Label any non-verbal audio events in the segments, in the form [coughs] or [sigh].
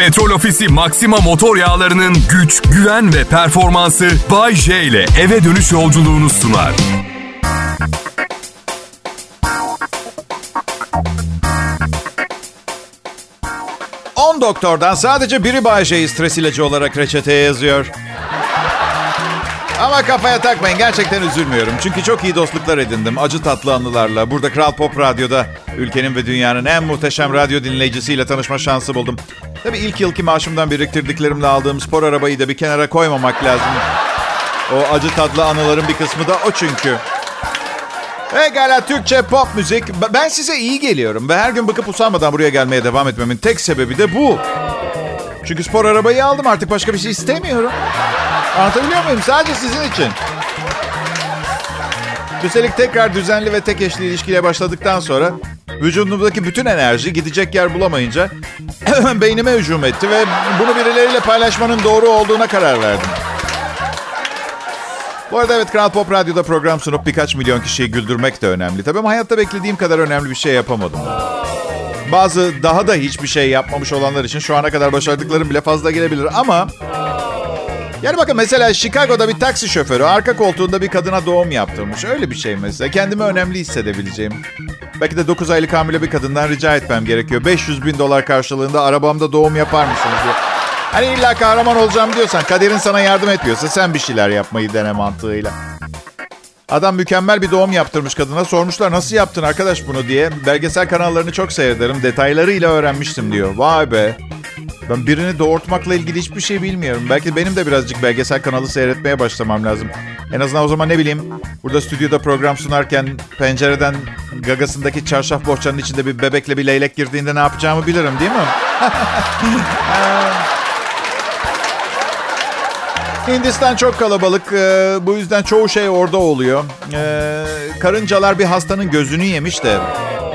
Petrol Ofisi Maxima motor yağlarının güç, güven ve performansı Bay J ile eve dönüş yolculuğunu sunar. Doktordan sadece biri Bay J'yi stres ilacı olarak reçeteye yazıyor. Ama kafaya takmayın gerçekten üzülmüyorum. Çünkü çok iyi dostluklar edindim acı tatlı anılarla. Burada Kral Pop Radyo'da ülkenin ve dünyanın en muhteşem radyo dinleyicisiyle tanışma şansı buldum. Tabii ilk yılki maaşımdan biriktirdiklerimle aldığım spor arabayı da bir kenara koymamak lazım. O acı tatlı anıların bir kısmı da o çünkü. Pekala Türkçe pop müzik. Ben size iyi geliyorum ve her gün bıkıp usanmadan buraya gelmeye devam etmemin tek sebebi de bu. Çünkü spor arabayı aldım artık başka bir şey istemiyorum. Anlatabiliyor muyum? Sadece sizin için. Üstelik tekrar düzenli ve tek eşli ilişkiye başladıktan sonra vücudumdaki bütün enerji gidecek yer bulamayınca [clears throat] beynime hücum etti ve bunu birileriyle paylaşmanın doğru olduğuna karar verdim. Bu arada evet Kral Pop Radyo'da program sunup birkaç milyon kişiyi güldürmek de önemli. Tabii ama hayatta beklediğim kadar önemli bir şey yapamadım. Bazı daha da hiçbir şey yapmamış olanlar için şu ana kadar başardıklarım bile fazla gelebilir ama... Yani bakın mesela Chicago'da bir taksi şoförü arka koltuğunda bir kadına doğum yaptırmış. Öyle bir şey mesela. Kendimi önemli hissedebileceğim. Belki de 9 aylık hamile bir kadından rica etmem gerekiyor. 500 bin dolar karşılığında arabamda doğum yapar mısınız diye. Hani illa kahraman olacağım diyorsan, kaderin sana yardım etmiyorsa sen bir şeyler yapmayı dene mantığıyla. Adam mükemmel bir doğum yaptırmış kadına. Sormuşlar nasıl yaptın arkadaş bunu diye. Belgesel kanallarını çok seyrederim. Detaylarıyla öğrenmiştim diyor. Vay be. Ben birini doğurtmakla ilgili hiçbir şey bilmiyorum. Belki benim de birazcık belgesel kanalı seyretmeye başlamam lazım. En azından o zaman ne bileyim burada stüdyoda program sunarken pencereden gagasındaki çarşaf bohçanın içinde bir bebekle bir leylek girdiğinde ne yapacağımı bilirim değil mi? [laughs] Hindistan çok kalabalık. Ee, bu yüzden çoğu şey orada oluyor. Ee, karıncalar bir hastanın gözünü yemiş de.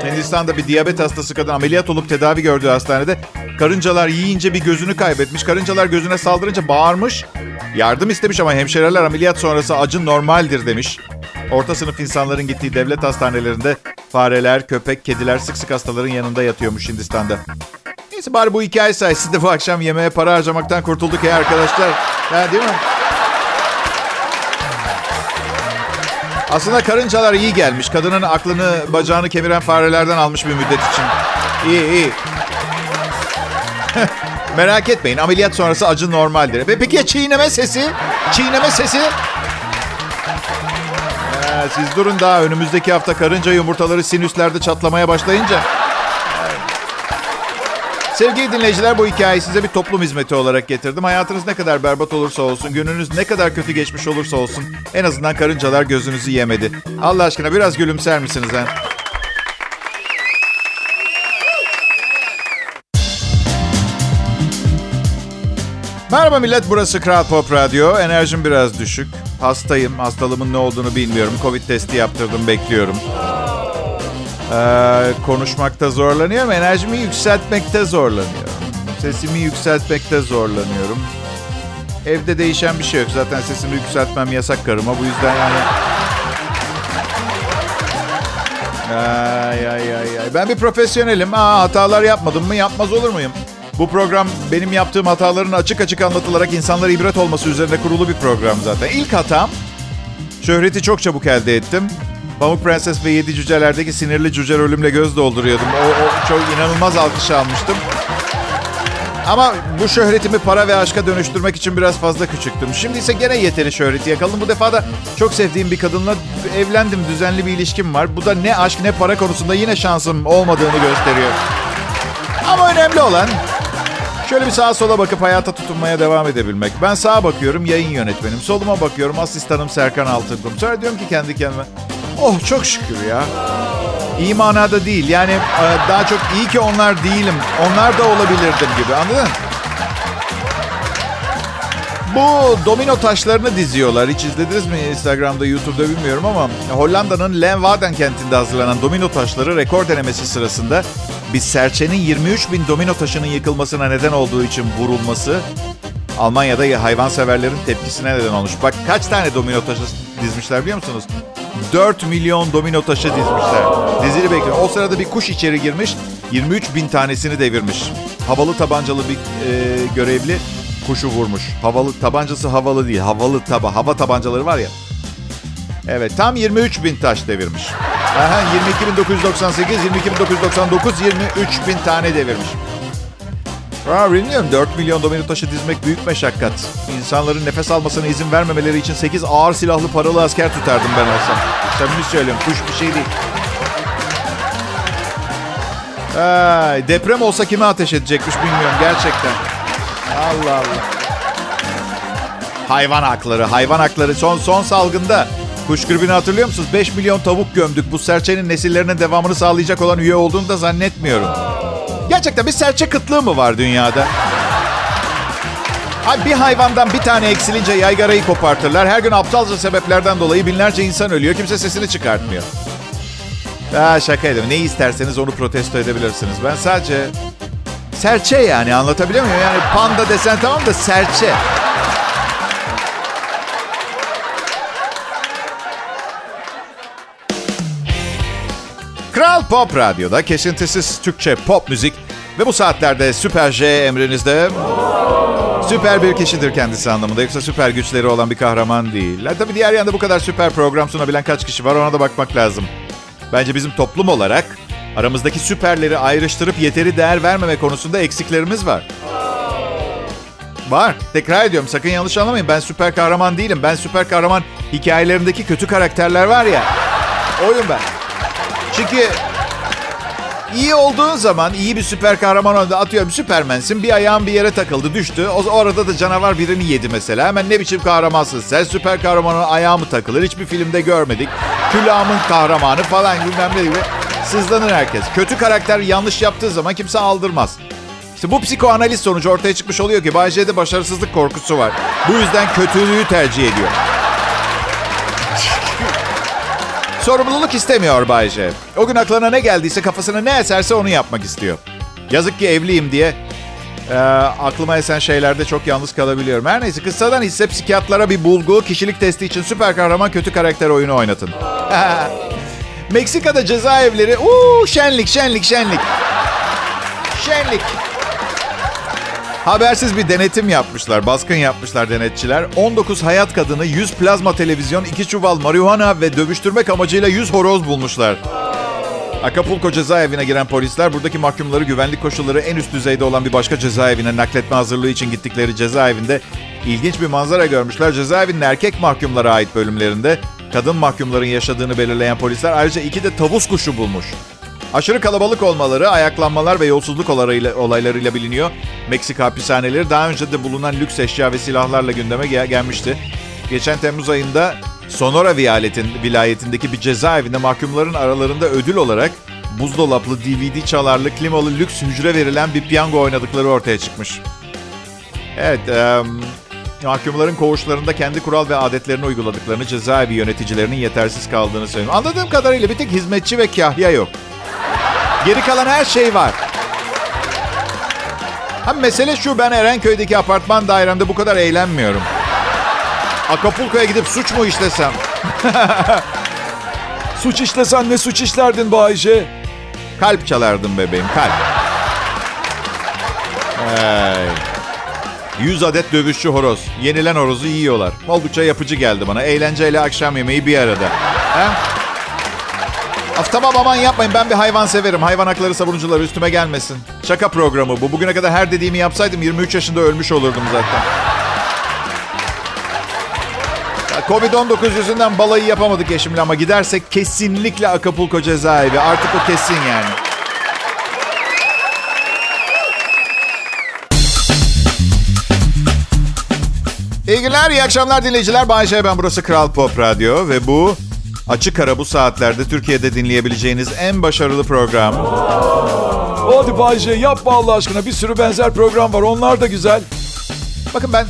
Hindistan'da bir diyabet hastası kadın ameliyat olup tedavi gördüğü hastanede karıncalar yiyince bir gözünü kaybetmiş. Karıncalar gözüne saldırınca bağırmış. Yardım istemiş ama hemşireler ameliyat sonrası acı normaldir demiş. Orta sınıf insanların gittiği devlet hastanelerinde fareler, köpek, kediler sık sık hastaların yanında yatıyormuş Hindistan'da. Neyse bari bu hikaye sayesinde bu akşam yemeğe para harcamaktan kurtulduk ya arkadaşlar. Ha, değil mi? Aslında karıncalar iyi gelmiş. Kadının aklını, bacağını kemiren farelerden almış bir müddet için. İyi, iyi. [laughs] Merak etmeyin. Ameliyat sonrası acı normaldir. Ve peki ya çiğneme sesi? Çiğneme sesi? Ee, siz durun daha. Önümüzdeki hafta karınca yumurtaları sinüslerde çatlamaya başlayınca... Sevgili dinleyiciler bu hikayeyi size bir toplum hizmeti olarak getirdim. Hayatınız ne kadar berbat olursa olsun, gününüz ne kadar kötü geçmiş olursa olsun en azından karıncalar gözünüzü yemedi. Allah aşkına biraz gülümser misiniz ha? Merhaba millet, burası Kral Pop Radyo. Enerjim biraz düşük. Hastayım, hastalığımın ne olduğunu bilmiyorum. Covid testi yaptırdım, bekliyorum. Ee, konuşmakta zorlanıyorum. Enerjimi yükseltmekte zorlanıyorum. Sesimi yükseltmekte zorlanıyorum. Evde değişen bir şey yok. Zaten sesimi yükseltmem yasak karıma. Bu yüzden yani... Ay ay ay ay. Ben bir profesyonelim. Aa, hatalar yapmadım mı? Yapmaz olur muyum? Bu program benim yaptığım hataların açık açık anlatılarak insanlara ibret olması üzerine kurulu bir program zaten. İlk hatam, şöhreti çok çabuk elde ettim. Pamuk Prenses ve Yedi Cüceler'deki sinirli cüce rolümle göz dolduruyordum. O, o çok inanılmaz alkış almıştım. Ama bu şöhretimi para ve aşka dönüştürmek için biraz fazla küçüktüm. Şimdi ise gene yeteri şöhreti yakaladım. Bu defa da çok sevdiğim bir kadınla evlendim. Düzenli bir ilişkim var. Bu da ne aşk ne para konusunda yine şansım olmadığını gösteriyor. Ama önemli olan şöyle bir sağa sola bakıp hayata tutunmaya devam edebilmek. Ben sağa bakıyorum yayın yönetmenim. Soluma bakıyorum asistanım Serkan Altınkum. Sonra diyorum ki kendi kendime Oh çok şükür ya. İyi manada değil. Yani e, daha çok iyi ki onlar değilim. Onlar da olabilirdim gibi anladın? Bu domino taşlarını diziyorlar. Hiç izlediniz mi Instagram'da, YouTube'da bilmiyorum ama Hollanda'nın Leeuwarden kentinde hazırlanan domino taşları rekor denemesi sırasında bir serçenin 23 bin domino taşının yıkılmasına neden olduğu için vurulması Almanya'da hayvanseverlerin tepkisine neden olmuş. Bak kaç tane domino taşı dizmişler biliyor musunuz? 4 milyon domino taşı dizmişler. Dizili bekliyor. O sırada bir kuş içeri girmiş. 23 bin tanesini devirmiş. Havalı tabancalı bir e, görevli kuşu vurmuş. Havalı tabancası havalı değil. Havalı taba hava tabancaları var ya. Evet tam 23 bin taş devirmiş. Aha, 22.998, 22.999, 23 bin tane devirmiş. Aa, bilmiyorum 4 milyon domino taşı dizmek büyük meşakkat. İnsanların nefes almasına izin vermemeleri için 8 ağır silahlı paralı asker tutardım ben olsam. Samimi söylüyorum kuş bir şey değil. Ay, deprem olsa kime ateş edecekmiş bilmiyorum gerçekten. Allah Allah. Hayvan hakları, hayvan hakları son son salgında. Kuş gribini hatırlıyor musunuz? 5 milyon tavuk gömdük. Bu serçenin nesillerinin devamını sağlayacak olan üye olduğunu da zannetmiyorum. Gerçekten bir serçe kıtlığı mı var dünyada? Ay bir hayvandan bir tane eksilince yaygarayı kopartırlar. Her gün aptalca sebeplerden dolayı binlerce insan ölüyor. Kimse sesini çıkartmıyor. Ha, şaka ediyorum. Ne isterseniz onu protesto edebilirsiniz. Ben sadece serçe yani anlatabiliyor muyum? Yani panda desen tamam da serçe. Kral Pop Radyo'da kesintisiz Türkçe pop müzik ve bu saatlerde Süper J emrinizde. Süper bir kişidir kendisi anlamında. Yoksa süper güçleri olan bir kahraman değil. Ha, tabii diğer yanda bu kadar süper program sunabilen kaç kişi var ona da bakmak lazım. Bence bizim toplum olarak aramızdaki süperleri ayrıştırıp yeteri değer vermeme konusunda eksiklerimiz var. Var. Tekrar ediyorum sakın yanlış anlamayın. Ben süper kahraman değilim. Ben süper kahraman hikayelerindeki kötü karakterler var ya. Oyun ben. Çünkü iyi olduğun zaman iyi bir süper kahraman oldu. Atıyorum süpermensin bir ayağın bir yere takıldı düştü. O orada da canavar birini yedi mesela. Hemen ne biçim kahramansın sen süper kahramanın ayağı mı takılır? Hiçbir filmde görmedik. Külahımın kahramanı falan bilmem ne gibi. Sızlanır herkes. Kötü karakter yanlış yaptığı zaman kimse aldırmaz. İşte bu psikoanaliz sonucu ortaya çıkmış oluyor ki Bay J'de başarısızlık korkusu var. Bu yüzden kötülüğü tercih ediyor. Sorumluluk istemiyor Bay J. O gün aklına ne geldiyse kafasına ne eserse onu yapmak istiyor. Yazık ki evliyim diye e, aklıma esen şeylerde çok yalnız kalabiliyorum. Her neyse kıssadan hisse psikiyatlara bir bulgu, kişilik testi için süper kahraman kötü karakter oyunu oynatın. [laughs] Meksika'da cezaevleri, uuu şenlik şenlik şenlik. Şenlik. Habersiz bir denetim yapmışlar, baskın yapmışlar denetçiler. 19 hayat kadını, 100 plazma televizyon, 2 çuval marihuana ve dövüştürmek amacıyla 100 horoz bulmuşlar. Acapulco cezaevine giren polisler buradaki mahkumları güvenlik koşulları en üst düzeyde olan bir başka cezaevine nakletme hazırlığı için gittikleri cezaevinde ilginç bir manzara görmüşler. Cezaevinin erkek mahkumlara ait bölümlerinde kadın mahkumların yaşadığını belirleyen polisler ayrıca iki de tavus kuşu bulmuş. Aşırı kalabalık olmaları, ayaklanmalar ve yolsuzluk olaylarıyla biliniyor. Meksika hapishaneleri daha önce de bulunan lüks eşya ve silahlarla gündeme gel- gelmişti. Geçen Temmuz ayında Sonora vilayetin, vilayetindeki bir cezaevinde mahkumların aralarında ödül olarak buzdolaplı, DVD çalarlı, klimalı lüks hücre verilen bir piyango oynadıkları ortaya çıkmış. Evet, e, mahkumların koğuşlarında kendi kural ve adetlerini uyguladıklarını cezaevi yöneticilerinin yetersiz kaldığını söylüyor. Anladığım kadarıyla bir tek hizmetçi ve kahya yok. Geri kalan her şey var. Ha mesele şu ben Erenköy'deki apartman dairemde bu kadar eğlenmiyorum. Acapulco'ya gidip suç mu işlesem? [laughs] Suç işlesen ne suç işlerdin Bayce? Kalp çalardım bebeğim kalp. Ay. 100 adet dövüşçü horoz. Yenilen horozu yiyorlar. Oldukça yapıcı geldi bana. Eğlenceyle akşam yemeği bir arada. Ha? Af tamam aman yapmayın ben bir hayvan severim. Hayvan hakları savunucuları üstüme gelmesin. Şaka programı bu. Bugüne kadar her dediğimi yapsaydım 23 yaşında ölmüş olurdum zaten. Covid-19 yüzünden balayı yapamadık eşimle ama gidersek kesinlikle Acapulco cezaevi. Artık o kesin yani. İyi günler, iyi akşamlar dinleyiciler. Bay J, ben burası Kral Pop Radyo ve bu açık ara bu saatlerde Türkiye'de dinleyebileceğiniz en başarılı program. Hadi Bayce yapma Allah aşkına. Bir sürü benzer program var. Onlar da güzel. Bakın ben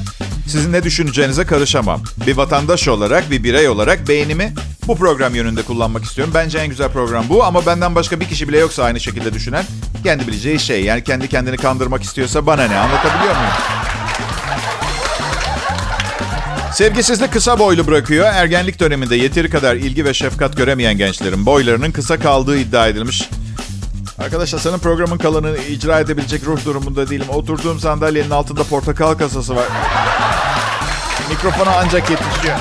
sizin ne düşüneceğinize karışamam. Bir vatandaş olarak, bir birey olarak beynimi bu program yönünde kullanmak istiyorum. Bence en güzel program bu ama benden başka bir kişi bile yoksa aynı şekilde düşünen kendi bileceği şey. Yani kendi kendini kandırmak istiyorsa bana ne anlatabiliyor muyum? Sevgisizlik kısa boylu bırakıyor. Ergenlik döneminde yeteri kadar ilgi ve şefkat göremeyen gençlerin boylarının kısa kaldığı iddia edilmiş. Arkadaşlar senin programın kalanını icra edebilecek ruh durumunda değilim. Oturduğum sandalyenin altında portakal kasası var. Mikrofona ancak yetişiyor.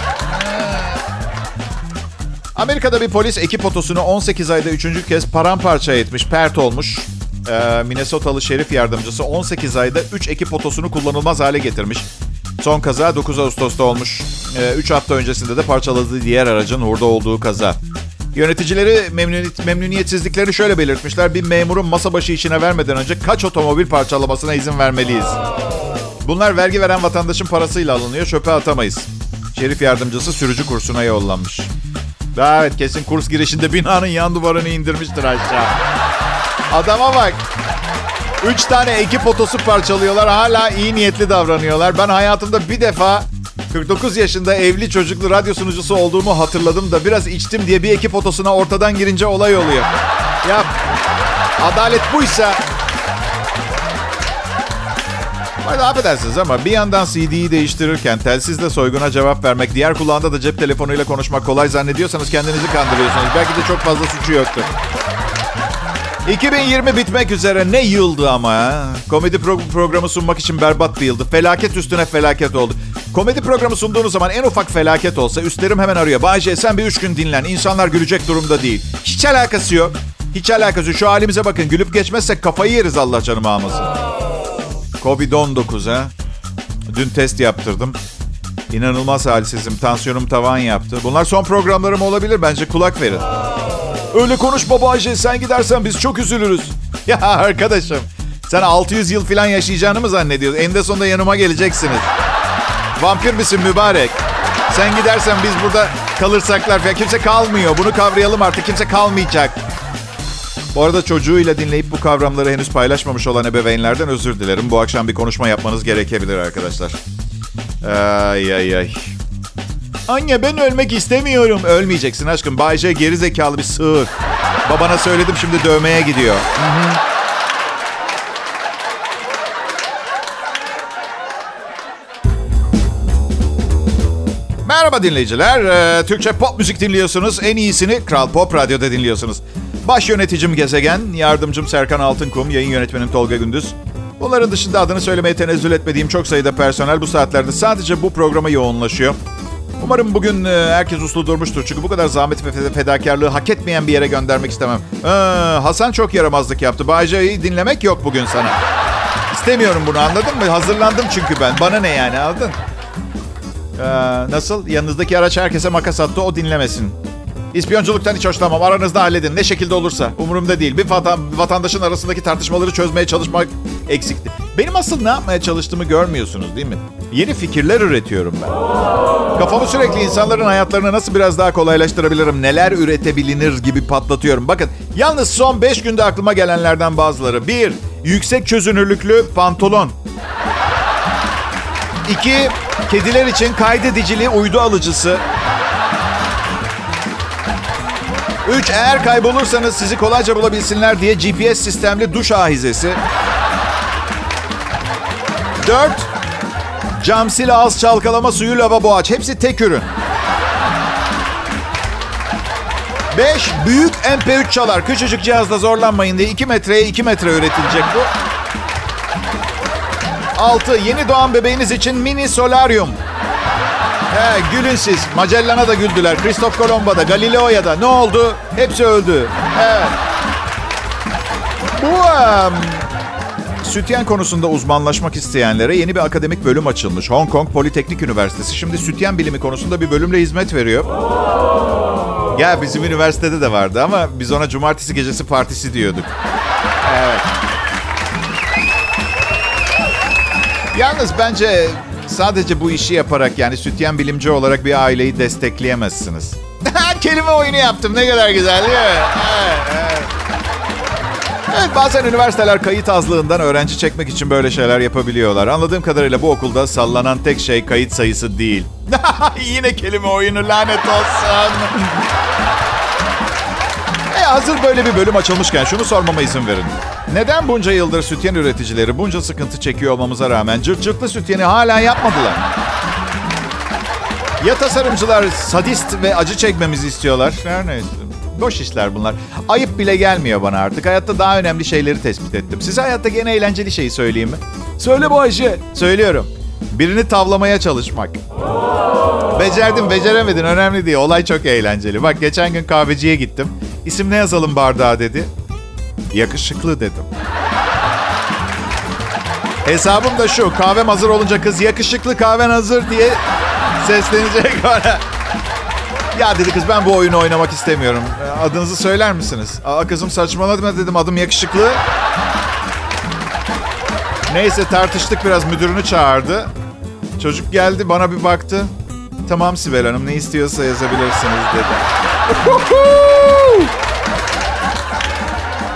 Amerika'da bir polis ekip otosunu 18 ayda 3. kez paramparça etmiş, pert olmuş. Ee, Minnesotalı şerif yardımcısı 18 ayda 3 ekip otosunu kullanılmaz hale getirmiş. Son kaza 9 Ağustos'ta olmuş. 3 ee, hafta öncesinde de parçaladığı diğer aracın hurda olduğu kaza. Yöneticileri memnuniyet, memnuniyetsizliklerini şöyle belirtmişler. Bir memurun masa başı işine vermeden önce kaç otomobil parçalamasına izin vermeliyiz? Bunlar vergi veren vatandaşın parasıyla alınıyor. Çöpe atamayız. Şerif yardımcısı sürücü kursuna yollanmış. Evet kesin kurs girişinde binanın yan duvarını indirmiştir aşağı. Adama bak. Üç tane ekip otosu parçalıyorlar. Hala iyi niyetli davranıyorlar. Ben hayatımda bir defa 49 yaşında evli çocuklu radyo sunucusu olduğumu hatırladım da biraz içtim diye bir ekip otosuna ortadan girince olay oluyor. Ya adalet buysa Hadi affedersiniz ama bir yandan CD'yi değiştirirken telsizle soyguna cevap vermek, diğer kulağında da cep telefonuyla konuşmak kolay zannediyorsanız kendinizi kandırıyorsunuz. Belki de çok fazla suçu yoktur. 2020 bitmek üzere ne yıldı ama ha? Komedi pro- programı sunmak için berbat bir yıldı. Felaket üstüne felaket oldu. Komedi programı sunduğunuz zaman en ufak felaket olsa üstlerim hemen arıyor. Bayce sen bir üç gün dinlen. İnsanlar gülecek durumda değil. Hiç alakası yok. Hiç alakası yok. Şu halimize bakın. Gülüp geçmezsek kafayı yeriz Allah canımı almasın. Covid-19 ha. Dün test yaptırdım. İnanılmaz halsizim. Tansiyonum tavan yaptı. Bunlar son programlarım olabilir. Bence kulak verin. Öyle konuşma Bayce. Sen gidersen biz çok üzülürüz. [laughs] Ya arkadaşım. Sen 600 yıl falan yaşayacağını mı zannediyorsun? Eninde sonunda yanıma geleceksiniz. Vampir misin mübarek? Sen gidersen biz burada kalırsaklar falan. Kimse kalmıyor. Bunu kavrayalım artık. Kimse kalmayacak. Bu arada çocuğuyla dinleyip bu kavramları henüz paylaşmamış olan ebeveynlerden özür dilerim. Bu akşam bir konuşma yapmanız gerekebilir arkadaşlar. Ay ay ay. Anne ben ölmek istemiyorum. Ölmeyeceksin aşkım. Bayce geri zekalı bir sığır. Babana söyledim şimdi dövmeye gidiyor. Merhaba dinleyiciler. Ee, Türkçe pop müzik dinliyorsunuz. En iyisini Kral Pop Radyo'da dinliyorsunuz. Baş yöneticim Gezegen, yardımcım Serkan Altınkum, yayın yönetmenim Tolga Gündüz. Bunların dışında adını söylemeye tenezzül etmediğim çok sayıda personel bu saatlerde sadece bu programa yoğunlaşıyor. Umarım bugün e, herkes uslu durmuştur. Çünkü bu kadar zahmet ve fedakarlığı hak etmeyen bir yere göndermek istemem. Ee, Hasan çok yaramazlık yaptı. Bayce'yi dinlemek yok bugün sana. İstemiyorum bunu anladın mı? Hazırlandım çünkü ben. Bana ne yani anladın? Ee, nasıl? Yanınızdaki araç herkese makas attı o dinlemesin. İspiyonculuktan hiç hoşlanmam. Aranızda halledin. Ne şekilde olursa. Umurumda değil. Bir vatan, vatandaşın arasındaki tartışmaları çözmeye çalışmak eksikti. Benim asıl ne yapmaya çalıştığımı görmüyorsunuz değil mi? Yeni fikirler üretiyorum ben. Kafamı sürekli insanların hayatlarını nasıl biraz daha kolaylaştırabilirim, neler üretebilir gibi patlatıyorum. Bakın yalnız son 5 günde aklıma gelenlerden bazıları. 1. Yüksek çözünürlüklü pantolon. 2. Kediler için kaydedicili uydu alıcısı. 3. Eğer kaybolursanız sizi kolayca bulabilsinler diye GPS sistemli duş ahizesi. 4. Camsil ağız çalkalama suyu lavabo aç. Hepsi tek ürün. 5. Büyük MP3 çalar. Küçücük cihazda zorlanmayın diye 2 metreye 2 metre üretilecek bu. 6. Yeni doğan bebeğiniz için mini solaryum. He, gülün siz. Magellan'a da güldüler. Kristof Kolomba'da, Galileo'ya da. Ne oldu? Hepsi öldü. Evet. Bu um, sütyen konusunda uzmanlaşmak isteyenlere yeni bir akademik bölüm açılmış. Hong Kong Politeknik Üniversitesi şimdi sütyen bilimi konusunda bir bölümle hizmet veriyor. Ya bizim üniversitede de vardı ama biz ona cumartesi gecesi partisi diyorduk. Evet. Yalnız bence sadece bu işi yaparak yani sütyen bilimci olarak bir aileyi destekleyemezsiniz. [laughs] Kelime oyunu yaptım ne kadar güzel değil mi? Evet, evet. Bazen üniversiteler kayıt azlığından öğrenci çekmek için böyle şeyler yapabiliyorlar. Anladığım kadarıyla bu okulda sallanan tek şey kayıt sayısı değil. [laughs] Yine kelime oyunu lanet olsun. e hazır böyle bir bölüm açılmışken şunu sormama izin verin. Neden bunca yıldır sütyen üreticileri bunca sıkıntı çekiyor olmamıza rağmen cırt cırtlı sütyeni hala yapmadılar? Ya tasarımcılar sadist ve acı çekmemizi istiyorlar. Her neyse. Boş işler bunlar. Ayıp bile gelmiyor bana artık. Hayatta daha önemli şeyleri tespit ettim. Size hayatta en eğlenceli şeyi söyleyeyim mi? Söyle Bayce. Söylüyorum. Birini tavlamaya çalışmak. Becerdim, beceremedin. Önemli değil. Olay çok eğlenceli. Bak geçen gün kahveciye gittim. İsim ne yazalım bardağa dedi. Yakışıklı dedim. Hesabım da şu. Kahvem hazır olunca kız yakışıklı kahven hazır diye seslenecek bana. Ya dedi kız ben bu oyunu oynamak istemiyorum. Adınızı söyler misiniz? Aa kızım saçmalama dedim adım yakışıklı. Neyse tartıştık biraz müdürünü çağırdı. Çocuk geldi bana bir baktı. Tamam Sibel Hanım ne istiyorsa yazabilirsiniz dedi.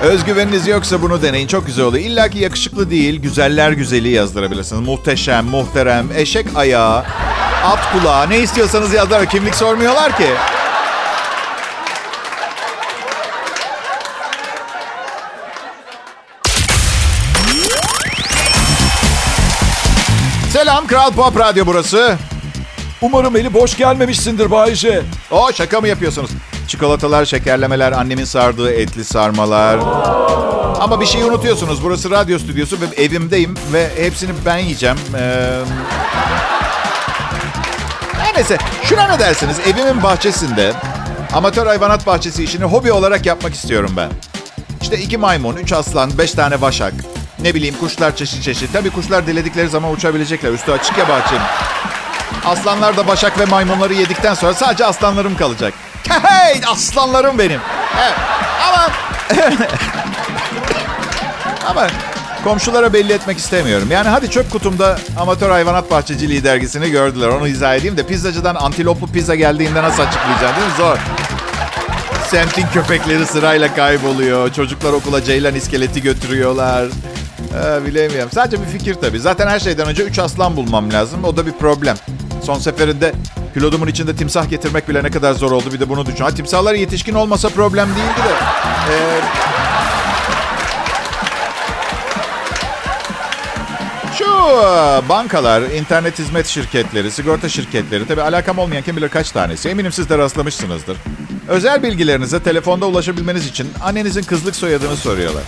Özgüveniniz yoksa bunu deneyin. Çok güzel oluyor. İlla ki yakışıklı değil, güzeller güzeli yazdırabilirsiniz. Muhteşem, muhterem, eşek ayağı, at kulağı ne istiyorsanız yazdılar. Kimlik sormuyorlar ki. Selam Kral Pop Radyo burası. Umarım eli boş gelmemişsindir Bayce. O şaka mı yapıyorsunuz? Çikolatalar, şekerlemeler, annemin sardığı etli sarmalar. Ama bir şey unutuyorsunuz. Burası radyo stüdyosu ve evimdeyim ve hepsini ben yiyeceğim. Ee... Neyse şuna ne dersiniz? Evimin bahçesinde amatör hayvanat bahçesi işini hobi olarak yapmak istiyorum ben. İşte iki maymun, üç aslan, beş tane vaşak. Ne bileyim kuşlar çeşit çeşit. Tabii kuşlar diledikleri zaman uçabilecekler. Üstü açık ya bahçenin. Aslanlar da başak ve maymunları yedikten sonra sadece aslanlarım kalacak. Hey aslanlarım benim. Evet. Ama [laughs] ama komşulara belli etmek istemiyorum. Yani hadi çöp kutumda amatör hayvanat bahçeciliği dergisini gördüler. Onu izah edeyim de pizzacıdan antiloplu pizza geldiğinde nasıl açıklayacaksın değil mi? Zor. Semtin köpekleri sırayla kayboluyor. Çocuklar okula ceylan iskeleti götürüyorlar. Ee, bilemiyorum. Sadece bir fikir tabii. Zaten her şeyden önce 3 aslan bulmam lazım. O da bir problem. Son seferinde pilotumun içinde timsah getirmek bile ne kadar zor oldu. Bir de bunu düşün. Ha, timsahlar yetişkin olmasa problem değildi de. Ee, bankalar, internet hizmet şirketleri, sigorta şirketleri. Tabii alakam olmayan kim bilir kaç tanesi. Eminim siz de rastlamışsınızdır. Özel bilgilerinize telefonda ulaşabilmeniz için annenizin kızlık soyadını soruyorlar.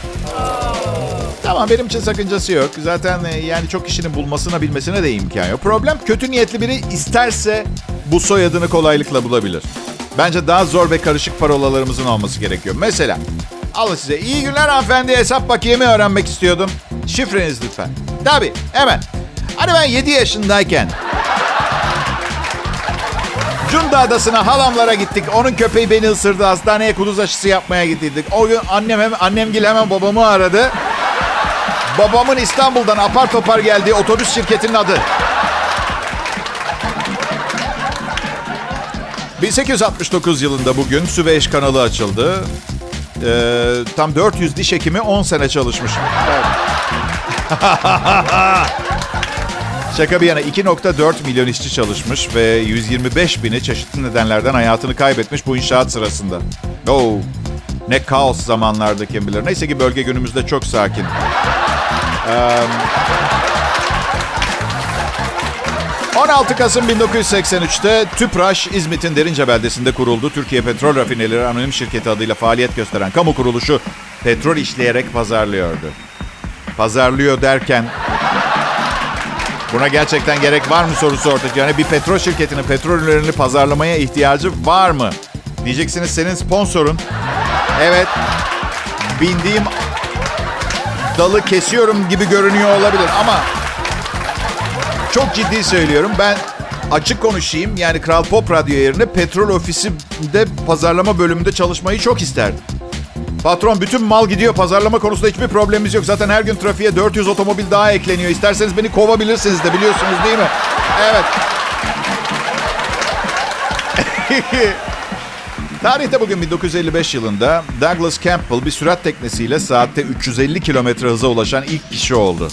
Tamam benim için sakıncası yok. Zaten e, yani çok kişinin bulmasına bilmesine de imkan yok. Problem kötü niyetli biri isterse bu soyadını kolaylıkla bulabilir. Bence daha zor ve karışık parolalarımızın olması gerekiyor. Mesela alın size iyi günler hanımefendi hesap bakiyemi öğrenmek istiyordum. Şifreniz lütfen. Tabii hemen. Hani ben 7 yaşındayken Cunda Adası'na halamlara gittik. Onun köpeği beni ısırdı. Hastaneye kuduz aşısı yapmaya gittik. O gün annem hem, annemgil hemen babamı aradı. Babamın İstanbul'dan apar topar geldiği otobüs şirketinin adı. 1869 yılında bugün Süveyş kanalı açıldı. Ee, tam 400 diş hekimi 10 sene çalışmış. Evet. [laughs] Şaka bir yana 2.4 milyon işçi çalışmış ve 125 bini çeşitli nedenlerden hayatını kaybetmiş bu inşaat sırasında. Oh, ne kaos zamanlarda kim bilir. Neyse ki bölge günümüzde çok sakin. Um, 16 Kasım 1983'te Tüpraş İzmit'in Derince beldesinde kuruldu. Türkiye Petrol Rafineleri Anonim Şirketi adıyla faaliyet gösteren kamu kuruluşu petrol işleyerek pazarlıyordu. Pazarlıyor derken buna gerçekten gerek var mı sorusu ortaya. Yani bir petrol şirketinin petrol ürünlerini pazarlamaya ihtiyacı var mı? Diyeceksiniz senin sponsorun. Evet. Bindiğim dalı kesiyorum gibi görünüyor olabilir ama çok ciddi söylüyorum. Ben açık konuşayım. Yani Kral Pop Radyo yerine petrol ofisinde pazarlama bölümünde çalışmayı çok isterdim. Patron bütün mal gidiyor. Pazarlama konusunda hiçbir problemimiz yok. Zaten her gün trafiğe 400 otomobil daha ekleniyor. İsterseniz beni kovabilirsiniz de biliyorsunuz değil mi? Evet. [laughs] Tarihte bugün 1955 yılında Douglas Campbell bir sürat teknesiyle saatte 350 kilometre hıza ulaşan ilk kişi oldu.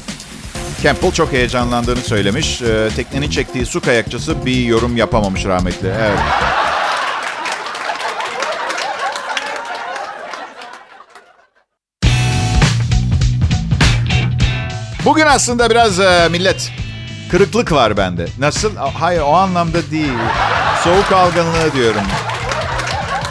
Campbell çok heyecanlandığını söylemiş. Ee, teknenin çektiği su kayakçısı bir yorum yapamamış rahmetli. Evet. Bugün aslında biraz e, millet kırıklık var bende. Nasıl? Hayır o anlamda değil. Soğuk algınlığı diyorum.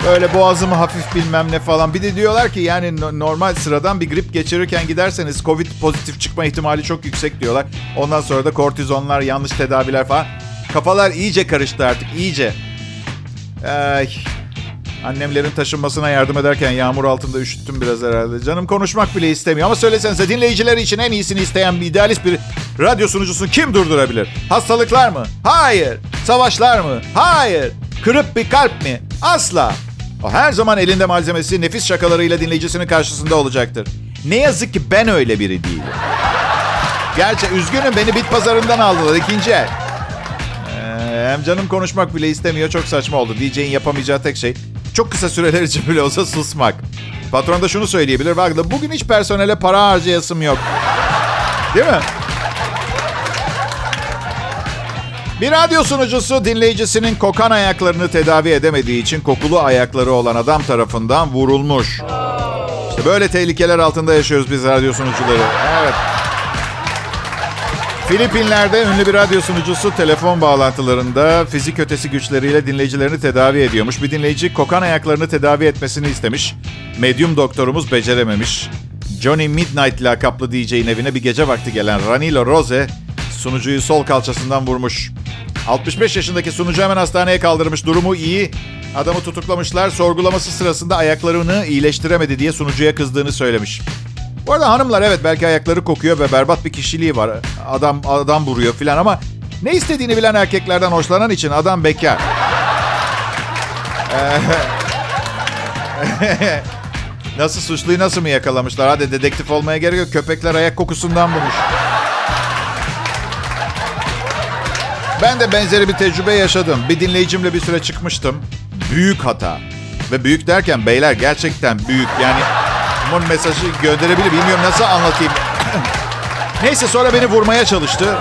Böyle boğazımı hafif bilmem ne falan. Bir de diyorlar ki yani normal sıradan bir grip geçirirken giderseniz Covid pozitif çıkma ihtimali çok yüksek diyorlar. Ondan sonra da kortizonlar, yanlış tedaviler falan. Kafalar iyice karıştı artık, iyice. Ay, annemlerin taşınmasına yardım ederken yağmur altında üşüttüm biraz herhalde. Canım konuşmak bile istemiyor. Ama söylesenize dinleyiciler için en iyisini isteyen bir idealist bir radyo sunucusunu kim durdurabilir? Hastalıklar mı? Hayır. Savaşlar mı? Hayır. Kırık bir kalp mi? Asla. O her zaman elinde malzemesi nefis şakalarıyla dinleyicisinin karşısında olacaktır. Ne yazık ki ben öyle biri değilim. Gerçi üzgünüm beni bit pazarından aldılar ikinci el. Ee, hem canım konuşmak bile istemiyor çok saçma oldu. DJ'in yapamayacağı tek şey çok kısa süreler için bile olsa susmak. Patron da şunu söyleyebilir. Bak da bugün hiç personele para harcayasım yok. Değil mi? Bir radyo sunucusu dinleyicisinin kokan ayaklarını tedavi edemediği için kokulu ayakları olan adam tarafından vurulmuş. İşte böyle tehlikeler altında yaşıyoruz biz radyo sunucuları. Evet. Filipinler'de ünlü bir radyo sunucusu telefon bağlantılarında fizik ötesi güçleriyle dinleyicilerini tedavi ediyormuş. Bir dinleyici kokan ayaklarını tedavi etmesini istemiş. Medyum doktorumuz becerememiş. Johnny Midnight lakaplı DJ'in evine bir gece vakti gelen Ranilo Rose sunucuyu sol kalçasından vurmuş. 65 yaşındaki sunucu hemen hastaneye kaldırmış. Durumu iyi. Adamı tutuklamışlar. Sorgulaması sırasında ayaklarını iyileştiremedi diye sunucuya kızdığını söylemiş. Bu arada hanımlar evet belki ayakları kokuyor ve berbat bir kişiliği var. Adam adam vuruyor filan ama ne istediğini bilen erkeklerden hoşlanan için adam bekar. [laughs] nasıl suçluyu nasıl mı yakalamışlar? Hadi dedektif olmaya gerek yok. Köpekler ayak kokusundan bulmuş. Ben de benzeri bir tecrübe yaşadım. Bir dinleyicimle bir süre çıkmıştım. Büyük hata. Ve büyük derken beyler gerçekten büyük. Yani bunun mesajı gönderebilir. Bilmiyorum nasıl anlatayım. [coughs] Neyse sonra beni vurmaya çalıştı.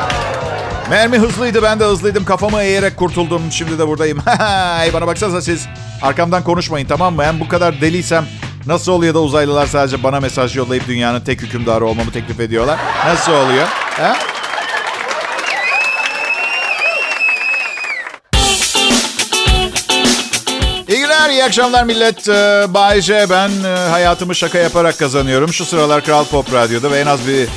Mermi hızlıydı ben de hızlıydım. Kafamı eğerek kurtuldum. Şimdi de buradayım. [laughs] hey, bana baksanıza siz. Arkamdan konuşmayın tamam mı? Ben bu kadar deliysem nasıl oluyor da uzaylılar sadece bana mesaj yollayıp dünyanın tek hükümdarı olmamı teklif ediyorlar? Nasıl oluyor? Ha? Günler, iyi akşamlar millet. Ee, Bay ben e, hayatımı şaka yaparak kazanıyorum. Şu sıralar Kral Pop Radyo'da ve en az bir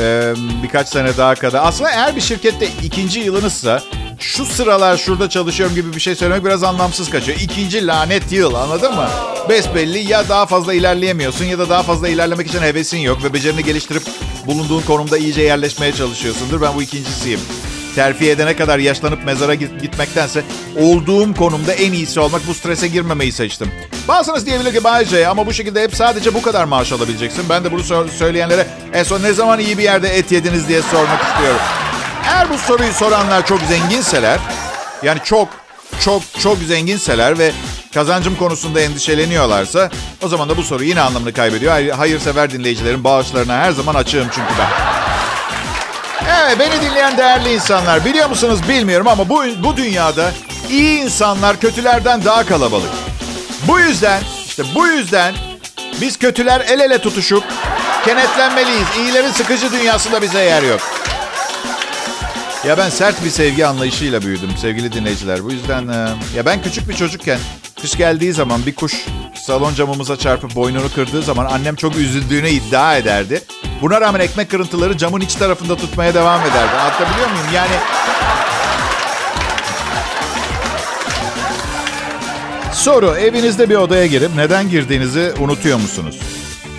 e, birkaç sene daha kadar. Aslında eğer bir şirkette ikinci yılınızsa şu sıralar şurada çalışıyorum gibi bir şey söylemek biraz anlamsız kaçıyor. İkinci lanet yıl anladın mı? Besbelli ya daha fazla ilerleyemiyorsun ya da daha fazla ilerlemek için hevesin yok ve becerini geliştirip bulunduğun konumda iyice yerleşmeye çalışıyorsundur. Ben bu ikincisiyim terfi edene kadar yaşlanıp mezara gitmektense olduğum konumda en iyisi olmak bu strese girmemeyi seçtim. Bazınız diyebilir ki Bayce ama bu şekilde hep sadece bu kadar maaş alabileceksin. Ben de bunu söyleyenlere en son ne zaman iyi bir yerde et yediniz diye sormak istiyorum. Eğer bu soruyu soranlar çok zenginseler yani çok çok çok zenginseler ve kazancım konusunda endişeleniyorlarsa o zaman da bu soru yine anlamını kaybediyor. Hayırsever dinleyicilerin bağışlarına her zaman açığım çünkü ben. Evet beni dinleyen değerli insanlar biliyor musunuz bilmiyorum ama bu, bu dünyada iyi insanlar kötülerden daha kalabalık. Bu yüzden işte bu yüzden biz kötüler el ele tutuşup kenetlenmeliyiz. İyilerin sıkıcı dünyasında bize yer yok. Ya ben sert bir sevgi anlayışıyla büyüdüm sevgili dinleyiciler. Bu yüzden e, ya ben küçük bir çocukken kış geldiği zaman bir kuş salon camımıza çarpıp boynunu kırdığı zaman annem çok üzüldüğünü iddia ederdi. Buna rağmen ekmek kırıntıları camın iç tarafında tutmaya devam ederdi. Anlatabiliyor muyum? Yani Soru, evinizde bir odaya girip neden girdiğinizi unutuyor musunuz?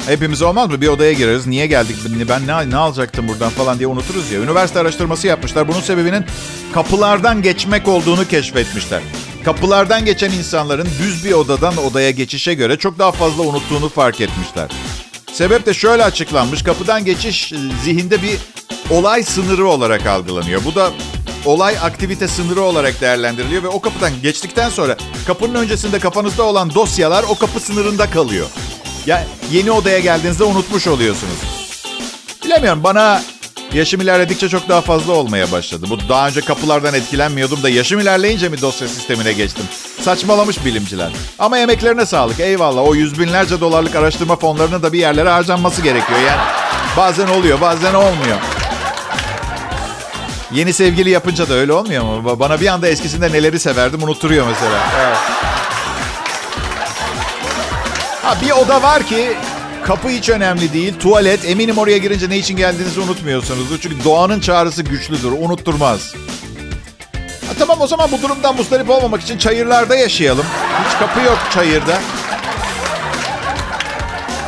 Hepimiz olmaz mı? Bir odaya gireriz. Niye geldik? Ben ne, ne alacaktım buradan falan diye unuturuz ya. Üniversite araştırması yapmışlar. Bunun sebebinin kapılardan geçmek olduğunu keşfetmişler. Kapılardan geçen insanların düz bir odadan odaya geçişe göre çok daha fazla unuttuğunu fark etmişler. Sebep de şöyle açıklanmış. Kapıdan geçiş e, zihinde bir olay sınırı olarak algılanıyor. Bu da olay aktivite sınırı olarak değerlendiriliyor ve o kapıdan geçtikten sonra kapının öncesinde kafanızda olan dosyalar o kapı sınırında kalıyor. Ya yeni odaya geldiğinizde unutmuş oluyorsunuz. Bilemiyorum bana yaşım ilerledikçe çok daha fazla olmaya başladı. Bu daha önce kapılardan etkilenmiyordum da yaşım ilerleyince mi dosya sistemine geçtim? Saçmalamış bilimciler. Ama emeklerine sağlık eyvallah. O yüz binlerce dolarlık araştırma fonlarının da bir yerlere harcanması gerekiyor. Yani bazen oluyor bazen olmuyor. Yeni sevgili yapınca da öyle olmuyor mu? Bana bir anda eskisinde neleri severdim unutturuyor mesela. Evet. Ha, bir oda var ki kapı hiç önemli değil. Tuvalet eminim oraya girince ne için geldiğinizi unutmuyorsunuzdur. Çünkü doğanın çağrısı güçlüdür. Unutturmaz. Ha, tamam o zaman bu durumdan mustarip olmamak için çayırlarda yaşayalım. Hiç kapı yok çayırda.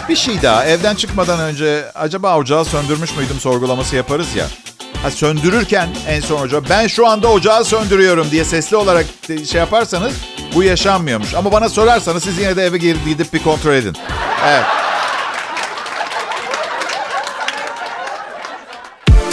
Bir şey daha. Evden çıkmadan önce acaba ocağı söndürmüş müydüm sorgulaması yaparız ya. Ha, söndürürken en son ocağı ben şu anda ocağı söndürüyorum diye sesli olarak şey yaparsanız bu yaşanmıyormuş. Ama bana sorarsanız siz yine de eve gidip bir kontrol edin. Evet.